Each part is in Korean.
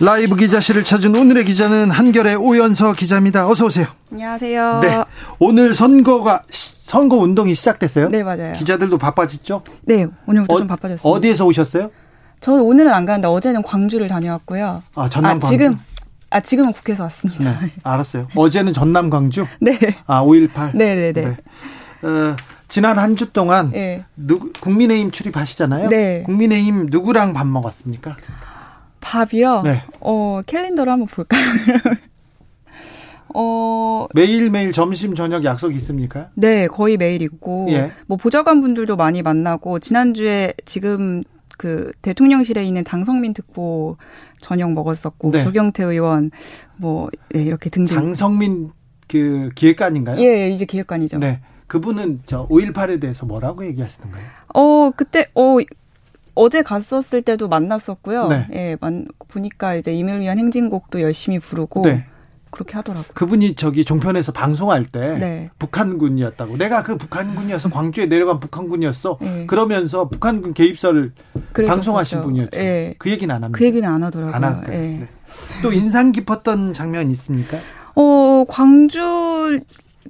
라이브 기자실을 찾은 오늘의 기자는 한결의 오연서 기자입니다. 어서 오세요. 안녕하세요. 네. 오늘 선거가 선거 운동이 시작됐어요? 네, 맞아요. 기자들도 바빠졌죠? 네, 오늘부터 어, 좀 바빠졌어요. 어디에서 오셨어요? 저 오늘은 안 가는데 어제는 광주를 다녀왔고요. 아, 전남 아, 광주. 지금 아, 지금은 국회에서 왔습니다. 네, 알았어요. 어제는 전남 광주? 네. 아, 5.18. 네, 네, 네. 어, 지난 한 주 동안 네. 누구, 국민의힘 출입하시잖아요. 네. 국민의힘 누구랑 밥 먹었습니까? 밥이요. 네. 어, 캘린더를 한번 볼까요? 어, 매일 매일 점심 저녁 약속 있습니까? 네, 거의 매일 있고 예. 뭐 보좌관 분들도 많이 만나고 지난주에 지금 그 대통령실에 있는 당성민 특보 저녁 먹었었고 네. 조경태 의원 뭐 네, 이렇게 등등 장성민 그 기획관인가요? 예, 예, 이제 기획관이죠. 네. 그분은 저 5.18에 대해서 뭐라고 얘기하시던가요? 어, 그때, 어, 어제 갔었을 때도 만났었고요. 네. 예, 만, 보니까 이제 임을 위한 행진곡도 열심히 부르고. 네. 그렇게 하더라고요. 그분이 저기 종편에서 방송할 때 네. 북한군이었다고. 내가 그 북한군이어서 광주에 내려간 북한군이었어. 네. 그러면서 북한군 개입설을 그랬었었죠. 방송하신 분이었죠. 예. 그 얘기는 안 합니다. 그 얘기는 안 하더라고요. 안 할까요? 예. 네. 또 인상 깊었던 장면 있습니까? 어, 광주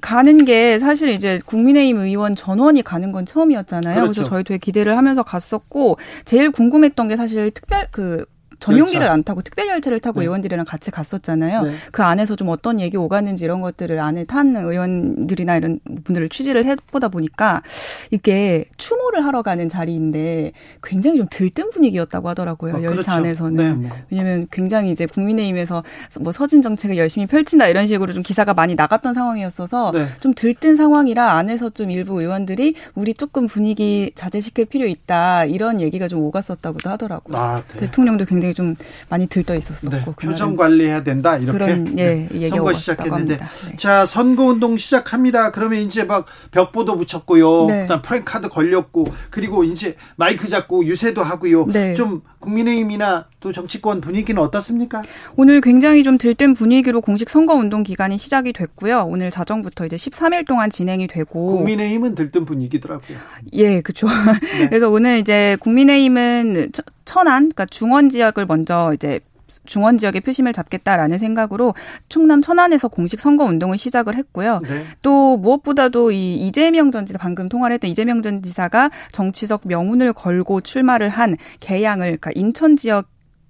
가는 게 사실 이제 국민의힘 의원 전원이 가는 건 처음이었잖아요. 그렇죠. 그래서 저희 되게 기대를 하면서 갔었고 제일 궁금했던 게 사실 특별 그 전용기를 열차. 안 타고 특별 열차를 타고 네. 의원들이랑 같이 갔었잖아요. 네. 그 안에서 좀 어떤 얘기 오갔는지 이런 것들을 안에 탄 의원들이나 이런 분들을 취재를 해보다 보니까 이게 추모를 하러 가는 자리인데 굉장히 좀 들뜬 분위기였다고 하더라고요. 어, 열차 그렇죠. 안에서는. 네, 뭐. 왜냐면 굉장히 이제 국민의힘에서 뭐 서진 정책을 열심히 펼친다 이런 식으로 좀 기사가 많이 나갔던 상황이었어서 네. 좀 들뜬 상황이라 안에서 좀 일부 의원들이 우리 조금 분위기 자제시킬 필요 있다 이런 얘기가 좀 오갔었다고도 하더라고요. 아, 네. 대통령도 굉장히 좀 많이 들떠 있었었고 네. 표정 관리해야 된다 이렇게 그런, 예, 네, 선거 시작했는데. 네. 자 선거 운동 시작합니다. 그러면 이제 막 벽보도 붙였고요. 네. 그다음 프랭카드 걸렸고 그리고 이제 마이크 잡고 유세도 하고요. 네. 좀 국민의힘이나 또 정치권 분위기는 어떻습니까? 오늘 굉장히 좀 들뜬 분위기로 공식 선거 운동 기간이 시작이 됐고요. 오늘 자정부터 이제 13일 동안 진행이 되고 국민의힘은 들뜬 분위기더라고요. 예, 그렇죠. 네. 그래서 오늘 이제 국민의힘은 처- 천안, 그러니까 중원 지역을 먼저 이제 중원 지역의 표심을 잡겠다라는 생각으로 충남 천안에서 공식 선거 운동을 시작을 했고요. 네. 또 무엇보다도 이 이재명 전 지사 방금 통화를 했던 이재명 전 지사가 정치적 명운을 걸고 출마를 한 개양을 그러니까 인천 지역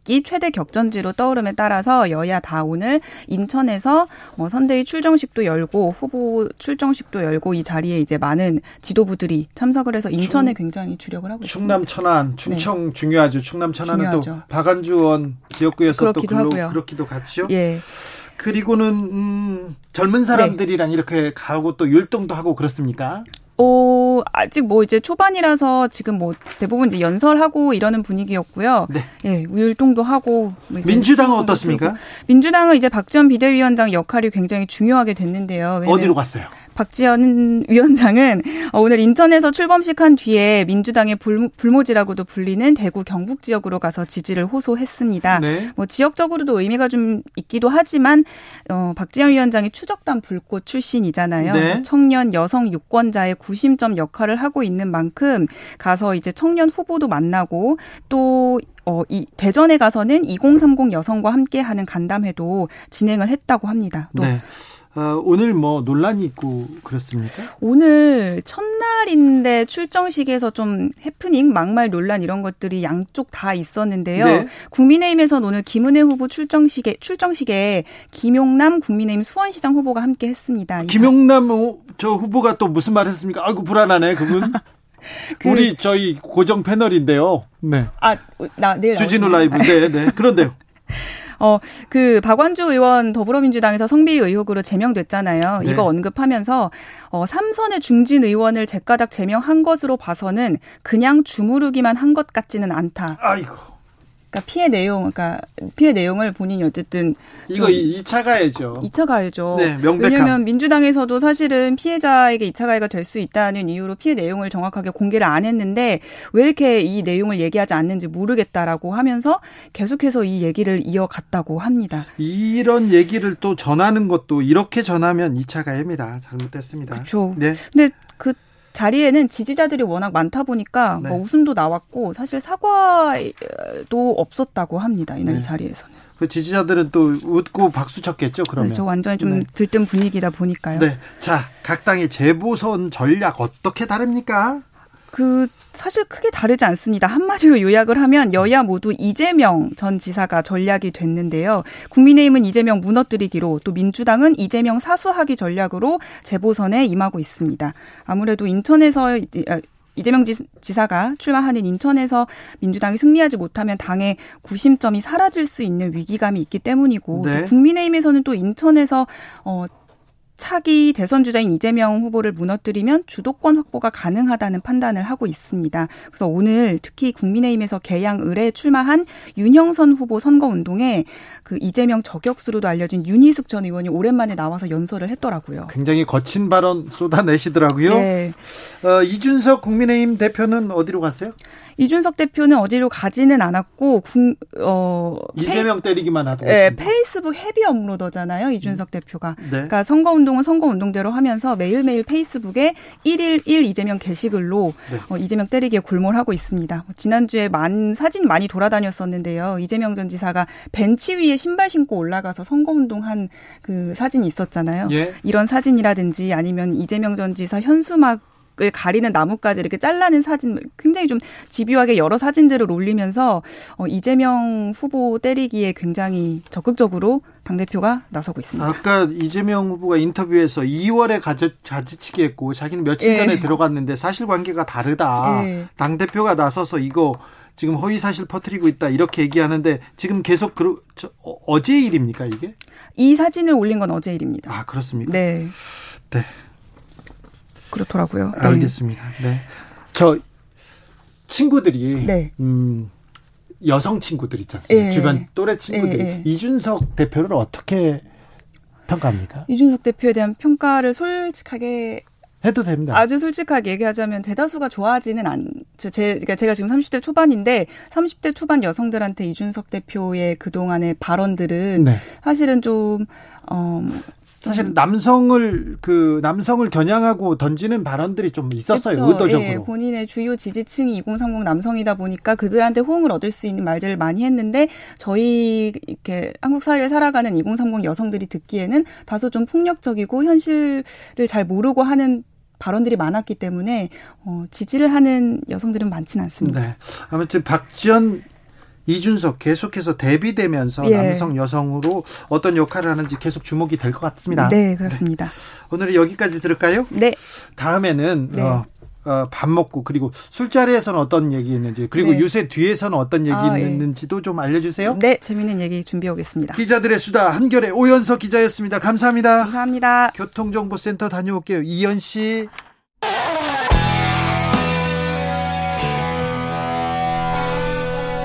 이 최대 격전지로 떠오름에 따라서 여야 다 오늘 인천에서 뭐 선대위 출정식도 열고 후보 출정식도 열고 이 자리에 이제 많은 지도부들이 참석을 해서 인천에 굉장히 주력을 하고 있습니다. 충남 천안, 충청 중요하죠. 충남 천안은 또 네. 중요하죠. 박안주 의원 지역구에서 또 그렇기도 글로 하고요. 그렇기도 같죠. 예. 그리고는 음, 젊은 사람들이랑 이렇게 가고 또 율동도 하고 그렇습니까? 어, 아직 뭐 이제 초반이라서 지금 뭐 대부분 이제 연설하고 이러는 분위기였고요. 네. 예, 율동도 하고. 뭐 민주당은 어떻습니까? 민주당은 이제 박지원 비대위원장 역할이 굉장히 중요하게 됐는데요. 어디로 갔어요? 박지원 위원장은 어, 오늘 인천에서 출범식한 뒤에 민주당의 불, 불모 지라고도 불리는 대구 경북 지역으로 가서 지지를 호소했습니다. 네. 뭐 지역적으로도 의미가 좀 있기도 하지만 어, 박지원 위원장이 추적단 불꽃 출신이잖아요. 네. 청년 여성 유권자의 구심점 역할을 하고 있는 만큼 가서 이제 청년 후보도 만나고 또 어, 이 대전에 가서는 2030 여성과 함께하는 간담회도 진행을 했다고 합니다. 또 네. 어, 오늘 뭐 논란이 있고 그렇습니까? 오늘 첫날인데 출정식에서 좀 해프닝, 막말 논란 이런 것들이 양쪽 다 있었는데요. 네. 국민의힘에서는 오늘 김은혜 후보 출정식에 출정식에 김용남 국민의힘 수원시장 후보가 함께 했습니다. 이 김용남 후- 저 후보가 또 무슨 말 했습니까? 아이고 불안하네 그분. 그- 우리 저희 고정 패널인데요. 네. 아, 나 내일 주진우? 라이브. 네, 네. 그런데요. 어, 그 박완주 의원 더불어민주당에서 성비 의혹으로 제명됐잖아요. 네. 이거 언급하면서 어, 삼선의 중진 의원을 제가닥 제명한 것으로 봐서는 그냥 주무르기만 한 것 같지는 않다. 아이고. 그러니까 피해 내용, 그러니까 피해 내용을 본인이 어쨌든 이거 2차 가해죠. 2차 가해죠. 네, 명백한. 왜냐하면 민주당에서도 사실은 피해자에게 2차 가해가 될 수 있다는 이유로 피해 내용을 정확하게 공개를 안 했는데 왜 이렇게 이 내용을 얘기하지 않는지 모르겠다라고 하면서 계속해서 이 얘기를 이어갔다고 합니다. 이런 얘기를 또 전하는 것도 이렇게 전하면 2차 가해입니다. 잘못됐습니다. 그렇죠. 네. 근데 그 자리에는 지지자들이 워낙 많다 보니까 네. 뭐 웃음도 나왔고 사실 사과도 없었다고 합니다. 이날 네. 자리에서는. 그 지지자들은 또 웃고 박수 쳤겠죠. 그러면. 그렇죠. 완전히 좀 네. 들뜬 분위기다 보니까요. 네. 자, 각 당의 재보선 전략 어떻게 다릅니까? 그 사실 크게 다르지 않습니다. 한마디로 요약을 하면 여야 모두 이재명 전 지사가 전략이 됐는데요. 국민의힘은 이재명 무너뜨리기로 또 민주당은 이재명 사수하기 전략으로 재보선에 임하고 있습니다. 아무래도 인천에서 아, 이재명 지- 지사가 출마하는 인천에서 민주당이 승리하지 못하면 당의 구심점이 사라질 수 있는 위기감이 있기 때문이고 네. 또 국민의힘에서는 또 인천에서 어 차기 대선 주자인 이재명 후보를 무너뜨리면 주도권 확보가 가능하다는 판단을 하고 있습니다. 그래서 오늘 특히 국민의힘에서 개양 을에 출마한 윤영선 후보 선거 운동에 그 이재명 저격수로도 알려진 윤희숙 전 의원이 오랜만에 나와서 연설을 했더라고요. 굉장히 거친 발언 쏟아내시더라고요. 네. 어, 이준석 국민의힘 대표는 어디로 갔어요? 이준석 대표는 어디로 가지는 않았고 국, 어, 이재명 때리기만 하고. 페이, 네, 페이스북 헤비 업로더잖아요. 이준석 대표가. 네. 그러니까 선거 운동 은 선거 운동대로 하면서 매일매일 페이스북에 1일 1 이재명 게시글로 네. 어, 이재명 때리기에 골몰하고 있습니다. 뭐 지난주에 만 사진 많이 돌아다녔었는데요. 이재명 전 지사가 벤치 위에 신발 신고 올라가서 선거 운동한 그 사진이 있었잖아요. 예. 이런 사진이라든지 아니면 이재명 전 지사 현수막 을 가리는 나뭇가지 이렇게 잘라낸 사진 굉장히 좀 집요하게 여러 사진들을 올리면서 어, 이재명 후보 때리기에 굉장히 적극적으로 당 대표가 나서고 있습니다. 아까 이재명 후보가 인터뷰에서 2월에 가지, 가지치기 했고 자기는 며칠 예. 전에 들어갔는데 사실관계가 다르다. 예. 당 대표가 나서서 이거 지금 허위 사실 퍼뜨리고 있다 이렇게 얘기하는데 지금 계속 그 어, 어제 일입니까 이게? 이 사진을 올린 건 어제 일입니다. 아 그렇습니까? 네, 네, 그렇더라고요. 네. 알겠습니다. 네, 저 친구들이 네. 음, 여성 친구들 않습니까? 예. 주변 또래 친구들이 예, 예. 이준석 대표를 어떻게 평가합니까? 이준석 대표에 대한 평가를 솔직하게 해도 됩니다. 아주 솔직하게 얘기하자면 대다수가 좋아하지는 않죠. 제, 그러니까 제가 지금 30대 초반인데 30대 초반 여성들한테 이준석 대표의 그동안의 발언들은 네. 사실은 좀, 어, 사실 남성을 그 남성을 겨냥하고 던지는 발언들이 좀 있었어요 그렇죠. 의도적으로. 예, 본인의 주요 지지층이 2030 남성이다 보니까 그들한테 호응을 얻을 수 있는 말들을 많이 했는데 저희 이렇게 한국 사회를 살아가는 2030 여성들이 듣기에는 다소 좀 폭력적이고 현실을 잘 모르고 하는 발언들이 많았기 때문에 어, 지지를 하는 여성들은 많지는 않습니다. 네. 아무튼 박지원 이준석 계속해서 대비되면서 예. 남성 여성으로 어떤 역할을 하는지 계속 주목이 될 것 같습니다. 네, 그렇습니다. 오늘 여기까지 들을까요? 네. 다음에는 네. 어, 어, 밥 먹고 그리고 술자리에서는 어떤 얘기 있는지 그리고 네. 유세 뒤에서는 어떤 얘기 아, 예. 있는지도 좀 알려주세요. 네, 재미있는 얘기 준비해 오겠습니다. 기자들의 수다 한결의 오연석 기자였습니다. 감사합니다. 감사합니다. 교통정보센터 다녀올게요. 이현 씨.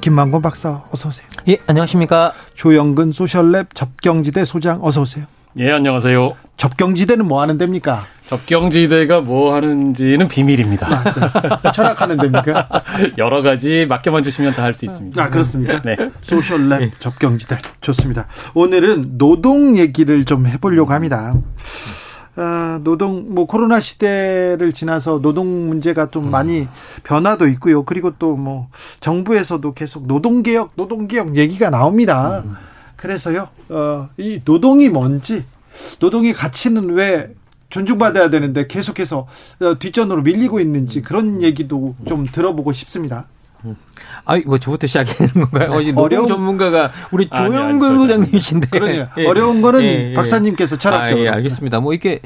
김만곤 박사 어서 오세요. 예, 안녕하십니까. 조영근 소셜랩 접경지대 소장 어서 오세요. 예, 안녕하세요. 접경지대는 뭐 하는 데입니까? 접경지대가 뭐 하는지는 비밀입니다. 철학하는 데입니까? 여러 가지 맡겨만 주시면 다 할 수 있습니다. 아 그렇습니까? 네. 소셜랩 접경지대 좋습니다. 오늘은 노동 얘기를 좀 해보려고 합니다. 어, 노동 뭐 코로나 시대를 지나서 노동 문제가 좀 많이 변화도 있고요. 그리고 또 뭐 정부에서도 계속 노동 개혁, 노동 개혁 얘기가 나옵니다. 그래서요, 어, 이 노동이 뭔지, 노동의 가치는 왜 존중받아야 되는데 계속해서 어, 뒷전으로 밀리고 있는지 그런 얘기도 좀 들어보고 싶습니다. 아이, 뭐, 저부터 시작하는 건가요? 어제 노동 어려운... 전문가가 우리 조영근 소장님이신데. 그러네요. 예. 어려운 거는 예, 예. 박사님께서 철학적으로. 아, 예, 알겠습니다. 뭐, 이게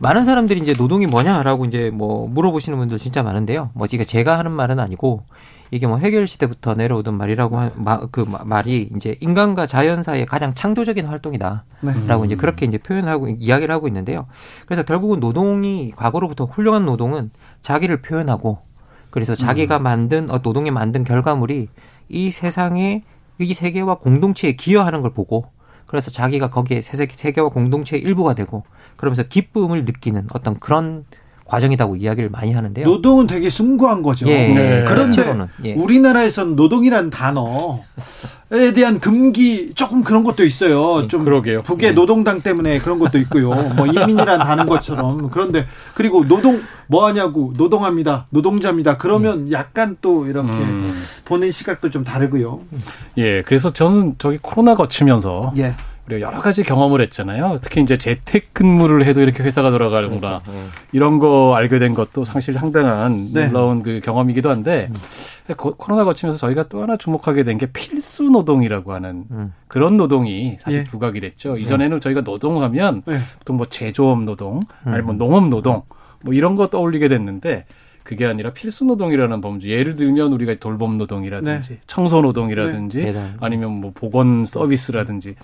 많은 사람들이 이제 노동이 뭐냐라고 이제 뭐 물어보시는 분들 진짜 많은데요. 뭐, 이게 제가 하는 말은 아니고 이게 뭐 해결 시대부터 내려오던 말이라고 한, 마, 그 말이 이제 인간과 자연 사이의 가장 창조적인 활동이다라고 네. 이제 그렇게 이제 표현하고 이야기를 하고 있는데요. 그래서 결국은 노동이 과거로부터 훌륭한 노동은 자기를 표현하고 그래서 자기가 음. 만든 어, 노동에 만든 결과물이 이 세상에 이 세계와 공동체에 기여하는 걸 보고 그래서 자기가 거기에 세계와 공동체의 일부가 되고 그러면서 기쁨을 느끼는 어떤 그런 과정이라고 이야기를 많이 하는데요. 노동은 되게 숭고한 거죠. 예, 네. 그런데 예. 우리나라에선 노동이라는 단어에 대한 금기 조금 그런 것도 있어요. 음, 좀 그러게요. 북의 네. 노동당 때문에 그런 것도 있고요. 뭐 인민이란 단는 것처럼 그런데 그리고 노동 뭐 하냐고 노동합니다. 노동자입니다. 그러면 음. 약간 또 이렇게 음. 보는 시각도 좀 다르고요. 예, 그래서 저는 저기 코로나 거치면서 예. 우리가 여러 가지 경험을 했잖아요. 특히 이제 재택근무를 해도 이렇게 회사가 돌아가는구나. 네, 네, 네. 이런 거 알게 된 것도 사실 상당한 네. 놀라운 그 경험이기도 한데 음. 코로나 거치면서 저희가 또 하나 주목하게 된 게 필수 노동이라고 하는 음. 그런 노동이 사실 예. 부각이 됐죠. 이전에는 저희가 노동하면 네. 보통 뭐 제조업 노동, 음. 아니면 뭐 농업 노동 뭐 이런 거 떠올리게 됐는데 그게 아니라 필수 노동이라는 범주. 예를 들면 우리가 돌봄 노동이라든지 네. 청소 노동이라든지 네. 아니면 뭐 보건 서비스라든지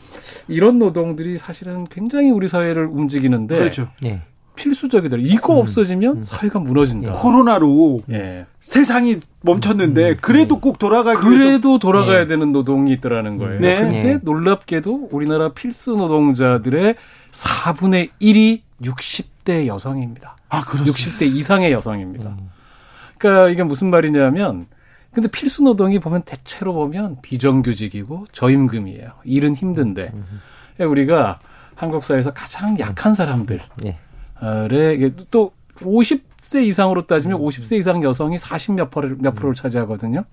이런 노동들이 사실은 굉장히 우리 사회를 움직이는데 그렇죠. 네. 필수적이더라. 이거 음. 없어지면 음. 사회가 무너진다. 코로나로 예. 세상이 멈췄는데 음. 그래도 꼭 돌아가기 그래도 돌아가야 네. 되는 노동이 있더라는 거예요. 네. 근데 네. 놀랍게도 우리나라 필수 노동자들의 4분의 1이 60대 여성입니다. 아, 그렇습니다. 60대 이상의 여성입니다. 음. 그러니까 이게 무슨 말이냐면 근데 필수 노동이 보면 대체로 보면 비정규직이고 저임금이에요. 일은 힘든데 음. 그러니까 우리가 한국 사회에서 가장 약한 사람들에 네. 또 50세 이상으로 따지면 50세 이상 여성이 40몇 프로를 몇 프로를 차지하거든요.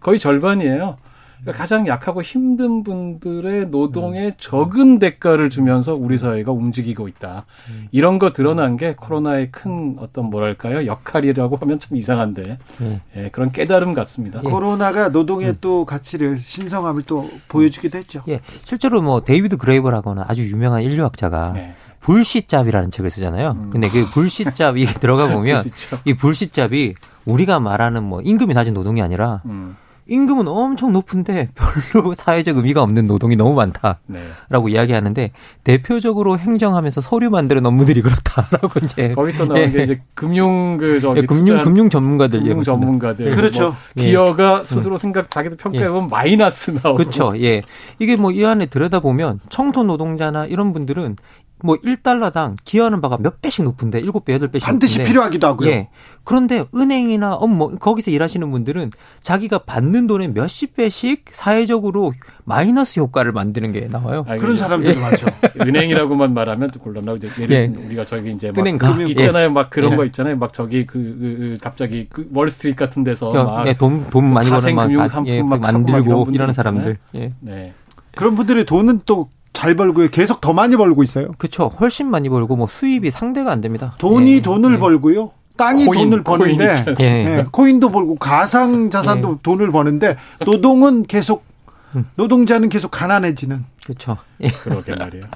거의 절반이에요. 그러니까 가장 약하고 힘든 분들의 노동에 음. 적은 대가를 주면서 우리 사회가 움직이고 있다. 음. 이런 거 드러난 게 코로나의 큰 어떤 뭐랄까요 역할이라고 하면 참 이상한데 음. 예, 그런 깨달음 같습니다. 예. 코로나가 노동의 음. 또 가치를 신성함을 또 보여주기도 했죠. 예, 실제로 뭐 데이비드 그레이버라고는 아주 유명한 인류학자가 네. bullshit job이라는 책을 쓰잖아요. 음. 근데 그 bullshit job이 들어가 보면 이 bullshit job이 우리가 말하는 뭐 임금이 낮은 노동이 아니라 음. 임금은 엄청 높은데 별로 사회적 의미가 없는 노동이 너무 많다라고 네. 이야기하는데 대표적으로 행정하면서 서류 만드는 업무들이 그렇다라고 이제 거기 또 나온 예. 게 이제 금융 그 저기 예, 금융 금융 전문가들 금융 전문가들 네. 그렇죠 뭐 기여가 예. 스스로 생각 자기도 평가해 보면 예. 마이너스 나오고 그렇죠 예 이게 뭐 이 안에 들여다 보면 청소 노동자나 이런 분들은 뭐 1달러당 기여하는 바가 몇 배씩 높은데 7배, 8배씩 반드시 높은데. 필요하기도 하고요. 예. 그런데 은행이나 업무 거기서 일하시는 분들은 자기가 받는 돈의 몇십 배씩 사회적으로 마이너스 효과를 만드는 게 나와요. 아, 그런 사람들이 예. 많죠. 은행이라고만 말하면 곤란하고 이제 예를 예. 우리가 저기 이제 막 은행 있잖아요. 예. 막 그런 예. 거 있잖아요. 막 저기 그, 그, 그 갑자기 그 월스트리트 같은 데서 막 돈, 돈 많이 버는 막 금융 상품 예, 막 만들고 이러는 사람들. 예. 네. 그런 분들의 돈은 또 잘 벌고요. 계속 더 많이 벌고 있어요. 그렇죠. 훨씬 많이 벌고 뭐 수입이 상대가 안 됩니다. 돈이 예. 돈을 예. 벌고요. 땅이 코인, 돈을 버는데 코인 예. 예. 코인도 벌고 가상 자산도 예. 돈을 버는데 노동은 계속 음. 노동자는 계속 가난해지는. 그렇죠. 그러게 말이에요.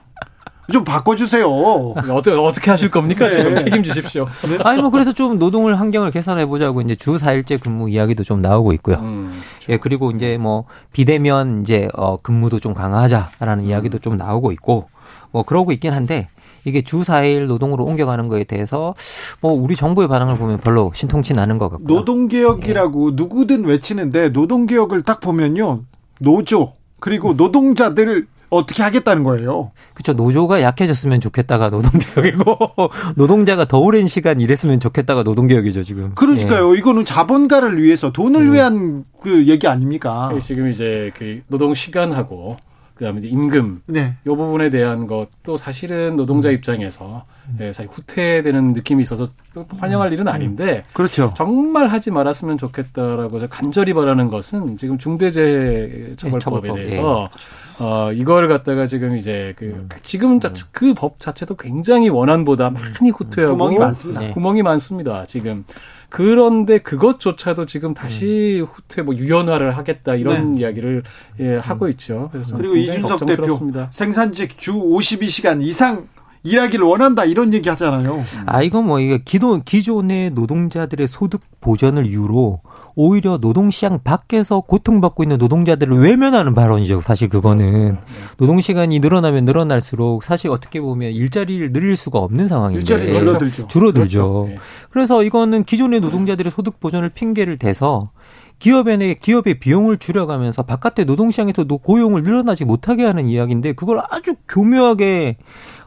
좀 바꿔주세요. 어떻게, 어떻게 하실 겁니까? 네. 지금 책임지십시오. 네. 아니, 뭐, 그래서 좀 노동을 환경을 개선해 보자고 이제 주 4일째 근무 이야기도 좀 나오고 있고요. 음, 그렇죠. 예, 그리고 이제 뭐, 비대면 이제, 어, 근무도 좀 강화하자라는 음. 이야기도 좀 나오고 있고, 뭐, 그러고 있긴 한데, 이게 주 4일 노동으로 옮겨가는 거에 대해서 뭐 우리 정부의 반응을 보면 별로 신통치 않은 것 같고요. 노동개혁이라고 예. 누구든 외치는데 노동개혁을 딱 보면요. 노조 그리고 노동자들 어떻게 하겠다는 거예요. 그렇죠. 노조가 약해졌으면 좋겠다가 노동개혁이고 노동자가 더 오랜 시간 일했으면 좋겠다가 노동개혁이죠 지금. 그러니까요. 예. 이거는 자본가를 위해서 돈을 음. 위한 그 얘기 아닙니까? 네, 지금 이제 그 노동 시간하고 그다음에 이제 임금 네. 요 부분에 대한 것도 사실은 노동자 음. 입장에서 예, 사실 후퇴되는 느낌이 있어서 환영할 일은 아닌데 그렇죠. 정말 하지 말았으면 좋겠다라고 간절히 바라는 것은 지금 중대재해처벌법에 네, 대해서 예. 어 이걸 갖다가 지금 이제 그 음. 지금 그법 그 자체도 굉장히 원안보다 많이 후퇴하고 구멍이 많습니다. 네. 구멍이 많습니다. 지금 그런데 그것조차도 지금 다시 음. 후퇴 뭐 유연화를 하겠다 이런 네. 이야기를 예, 하고 있죠. 그래서 그리고 이준석 대표 생산직 주 52시간 이상 일하기를 원한다 이런 얘기 하잖아요. 아 이건 뭐 이게 기존 기존의 노동자들의 소득 보전을 이유로 오히려 노동시장 밖에서 고통받고 있는 노동자들을 외면하는 발언이죠. 사실 그거는 네. 노동시간이 늘어나면 늘어날수록 사실 어떻게 보면 일자리를 늘릴 수가 없는 상황인데 일자리 줄어들죠. 줄어들죠. 그렇죠. 네. 그래서 이거는 기존의 노동자들의 소득 보전을 핑계를 대서 기업의 기업의 비용을 줄여가면서 바깥의 노동 시장에서 도 고용을 늘어나지 못하게 하는 이야기인데 그걸 아주 교묘하게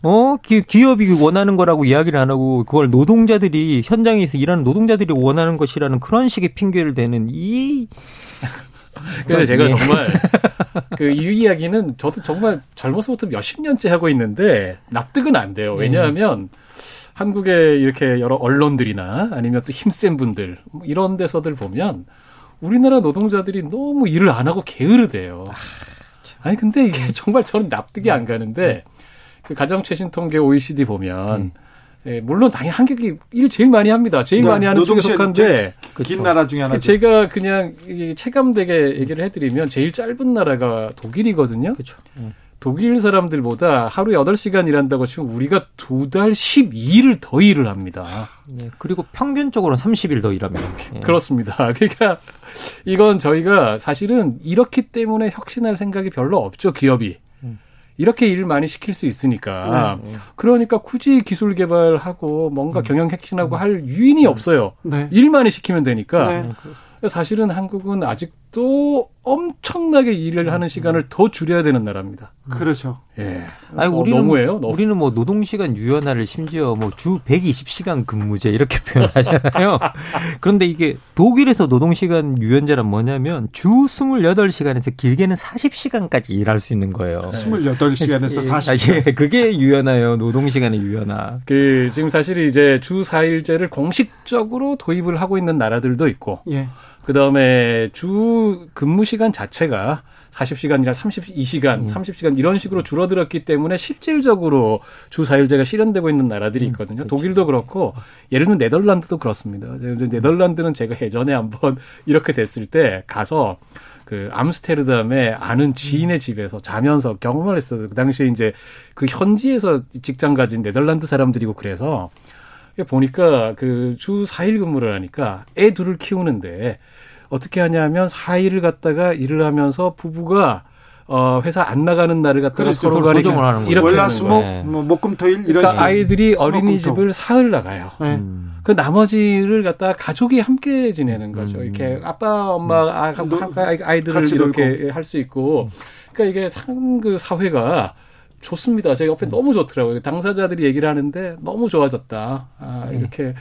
어 기, 기업이 원하는 거라고 이야기를 안 하고 그걸 노동자들이 현장에서 일하는 노동자들이 원하는 것이라는 그런 식의 핑계를 대는 이 근데 제가 예. 정말 그 이 이야기는 저도 정말 젊어서부터 몇십 년째 하고 있는데 납득은 안 돼요. 왜냐하면 음. 한국의 이렇게 여러 언론들이나 아니면 또 힘센 분들 뭐 이런 데서들 보면 우리나라 노동자들이 너무 일을 안 하고 게으르대요. 아, 아니 근데 이게 음. 정말 저는 납득이 안 가는데 그 가정 최신 통계 OECD 보면 음. 예, 물론 당연히 한국이 일 제일 많이 합니다. 제일 네, 많이 하는 쪽에 속한데 긴. 나라 중에 하나. 제가 그냥 체감되게 얘기를 해드리면 제일 짧은 나라가 독일이거든요. 그렇죠. 네. 독일 사람들보다 하루 8시간 일한다고 치면 우리가 두달 12일을 더 일을 합니다. 네, 그리고 평균적으로 30일 더 일합니다. 네. 그렇습니다. 그러니까 이건 저희가 사실은 이렇기 때문에 혁신할 생각이 별로 없죠, 기업이. 음. 이렇게 일을 많이 시킬 수 있으니까. 네. 그러니까 굳이 기술 개발하고 뭔가 음. 경영 혁신하고 음. 할 유인이 없어요. 네. 일 많이 시키면 되니까. 네. 사실은 한국은 아직 도 엄청나게 일을 하는 시간을 더 줄여야 되는 나라입니다. 그렇죠. 예. 아니, 어, 우리는, 너무해요. 너무. 우리는 뭐 노동 시간 유연화를 심지어 뭐 주 120시간 근무제 이렇게 표현하잖아요. 그런데 이게 독일에서 노동 시간 유연제란 뭐냐면 주 28시간에서 길게는 40시간까지 일할 수 있는 거예요. 네. 28시간에서 40시간. 아, 예, 그게 유연화예요. 노동 시간의 유연화. 그, 지금 사실 이제 주 4일제를 공식적으로 도입을 하고 있는 나라들도 있고. 예. 그 다음에 주 근무 시간 자체가 40시간이나 32시간, 음. 30시간 이런 식으로 줄어들었기 때문에 실질적으로 주 4일제가 실현되고 있는 나라들이 음, 있거든요. 음, 독일도 그렇고 예를 들면 네덜란드도 그렇습니다. 네덜란드는 제가 예전에 한번 이렇게 됐을 때 가서 그 암스테르담에 아는 지인의 집에서 자면서 경험을 했어요. 그 당시에 이제 그 현지에서 직장 가진 네덜란드 사람들이고 그래서 보니까 그 주 4일 근무를 하니까 애 둘을 키우는데 어떻게 하냐면 4일을 갖다가 일을 하면서 부부가 어 회사 안 나가는 날을 갖다가 그렇죠. 서로 간에 조정을 하는 거예요. 월화수목 네. 뭐 목금토일 이런 그러니까 아이들이 어린이집을 사흘 나가요. 네. 음. 그 나머지를 갖다가 가족이 함께 지내는 거죠. 음. 이렇게 아빠 엄마 음. 아, 아이들을 이렇게 할 수 있고 그러니까 이게 상 그 사회가 좋습니다. 제가 옆에 음. 너무 좋더라고요. 당사자들이 얘기를 하는데 너무 좋아졌다. 아, 네. 이렇게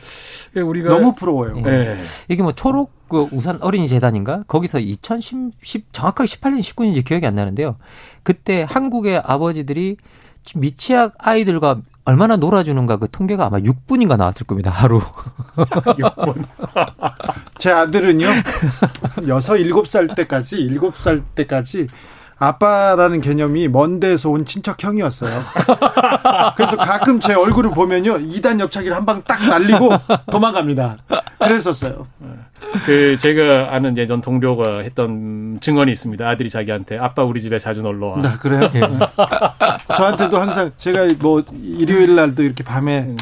우리가 너무 부러워요. 네. 이게 뭐 초록 그 우산 어린이 재단인가? 거기서 2010 정확하게 18년 19년인지 기억이 안 나는데요. 그때 한국의 아버지들이 미취학 아이들과 얼마나 놀아주는가 그 통계가 아마 6분인가 나왔을 겁니다, 하루. 6분. 제 아들은요, 6, 7살 때까지, 7살 때까지 아빠라는 개념이 먼 데서 온 친척 형이었어요. 그래서 가끔 제 얼굴을 보면요. 2단 옆차기를 한 방 딱 날리고 도망갑니다. 그랬었어요. 그 제가 아는 예전 동료가 했던 증언이 있습니다. 아들이 자기한테 아빠 우리 집에 자주 놀러 와. 네, 그래요? 네. 저한테도 항상 제가 뭐 일요일 날도 이렇게 밤에 음.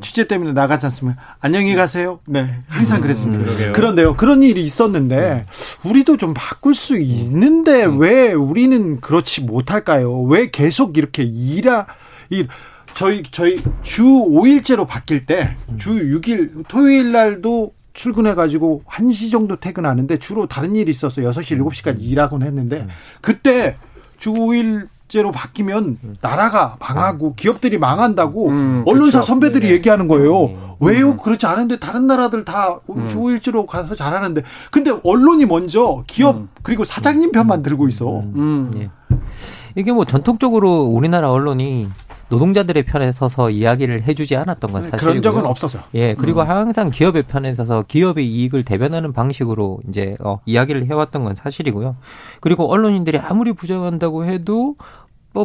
취재 때문에 나가지 않습니까? 안녕히 가세요. 네, 항상 그랬습니다. 음, 그런데요, 그런 일이 있었는데 우리도 좀 바꿀 수 있는데 음. 왜 우리는 그렇지 못할까요? 왜 계속 이렇게 일하 일 저희 저희 주 5일제로 바뀔 때 주 6일 토요일 날도 출근해 가지고 1시 정도 퇴근하는데 주로 다른 일이 있어서 6시 7시까지 일하곤 했는데 그때 주 5일 제로 바뀌면 나라가 망하고 기업들이 망한다고 음, 언론사 그렇죠. 선배들이 네. 얘기하는 거예요. 음. 왜요? 그렇지 않은데 다른 나라들 다 음. 주일제로 가서 잘하는데 근데 언론이 먼저 기업 음. 그리고 사장님 편만 들고 있어. 음. 예. 이게 뭐 전통적으로 우리나라 언론이 노동자들의 편에 서서 이야기를 해주지 않았던 건 사실이고요. 그런 적은 없어서. 예, 그리고 음. 항상 기업의 편에 서서 기업의 이익을 대변하는 방식으로 이제 어, 이야기를 해왔던 건 사실이고요. 그리고 언론인들이 아무리 부정한다고 해도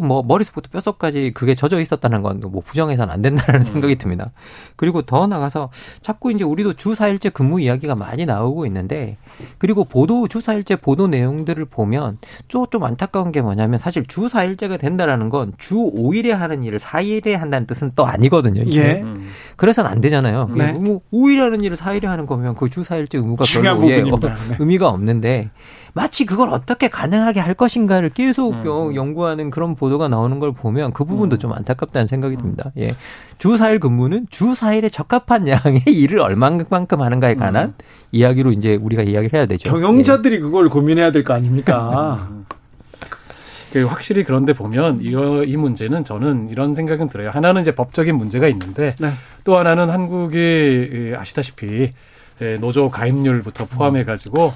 뭐, 뭐 머리속부터 뼛속까지 그게 젖어 있었다는 건 뭐 부정해서는 안 된다는 음. 생각이 듭니다. 그리고 더 나가서 자꾸 이제 우리도 주 4일째 근무 이야기가 많이 나오고 있는데 그리고 보도 주 4일째 보도 내용들을 보면 좀, 좀 안타까운 게 뭐냐면 사실 주 4일째가 된다라는 건 주 5일에 하는 일을 4일에 한다는 뜻은 또 아니거든요. 이게. 예. 음. 그래서는 안 되잖아요. 네. 뭐 5일에 하는 일을 4일에 하는 거면 그 주 4일째 의무가 별로 예, 어, 네. 의미가 없는데 마치 그걸 어떻게 가능하게 할 것인가를 계속 음. 연구하는 그런 보도가 나오는 걸 보면 그 부분도 음. 좀 안타깝다는 생각이 듭니다. 예. 주 4일 근무는 주 4일에 적합한 양의 일을 얼만큼 하는가에 관한 음. 이야기로 이제 우리가 이야기를 해야 되죠. 경영자들이 예. 그걸 고민해야 될 거 아닙니까? 그 확실히 그런데 보면 이거 이 문제는 저는 이런 생각은 들어요. 하나는 이제 법적인 문제가 있는데 네. 또 하나는 한국이 아시다시피 예, 노조 가입률부터 포함해 가지고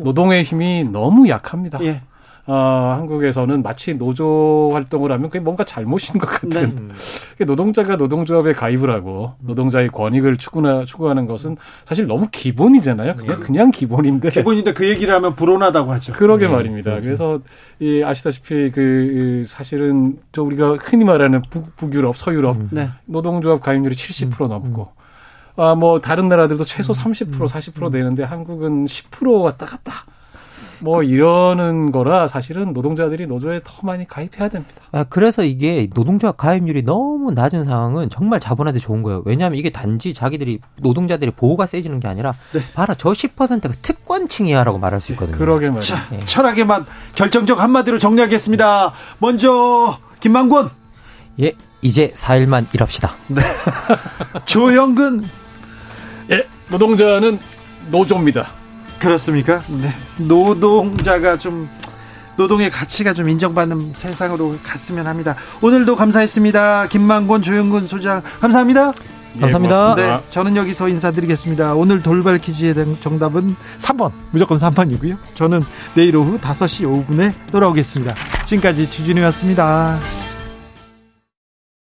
노동의 힘이 너무 약합니다. 예. 어, 한국에서는 마치 노조 활동을 하면 그게 뭔가 잘못인 것 같은. 네. 노동자가 노동조합에 가입을 하고 노동자의 권익을 추구나, 추구하는 것은 사실 너무 기본이잖아요. 그냥, 네. 그냥 기본인데. 기본인데 그 얘기를 하면 불온하다고 하죠. 그러게 네. 말입니다. 그래서 이 아시다시피 그 사실은 저 우리가 흔히 말하는 북, 북유럽, 서유럽 음. 네. 노동조합 가입률이 70% 음. 넘고 음. 아, 뭐 다른 나라들도 최소 30% 음. 40% 되는데 한국은 10% 왔다 갔다. 뭐 이러는 거라 사실은 노동자들이 노조에 더 많이 가입해야 됩니다. 아, 그래서 이게 노동자 가입률이 너무 낮은 상황은 정말 자본한테 좋은 거예요. 왜냐하면 이게 단지 자기들이 노동자들이 보호가 세지는 게 아니라 네. 바로 저 10%가 특권층이야라고 말할 수 있거든요. 그러게 말이에요. 네. 철학의 맛 결정적 한마디로 정리하겠습니다. 먼저 김만권. 예, 이제 4일만 일합시다. 네. 조영근. 예, 노동자는 노조입니다. 그렇습니까? 네. 노동자가 좀 노동의 가치가 좀 인정받는 세상으로 갔으면 합니다. 오늘도 감사했습니다. 김만곤, 조영근 소장 감사합니다. 네, 감사합니다. 네, 저는 여기서 인사드리겠습니다. 오늘 돌발 퀴즈의 정답은 3번, 무조건 3번이고요. 저는 내일 오후 5시 5분에 돌아오겠습니다. 지금까지 주진우였습니다.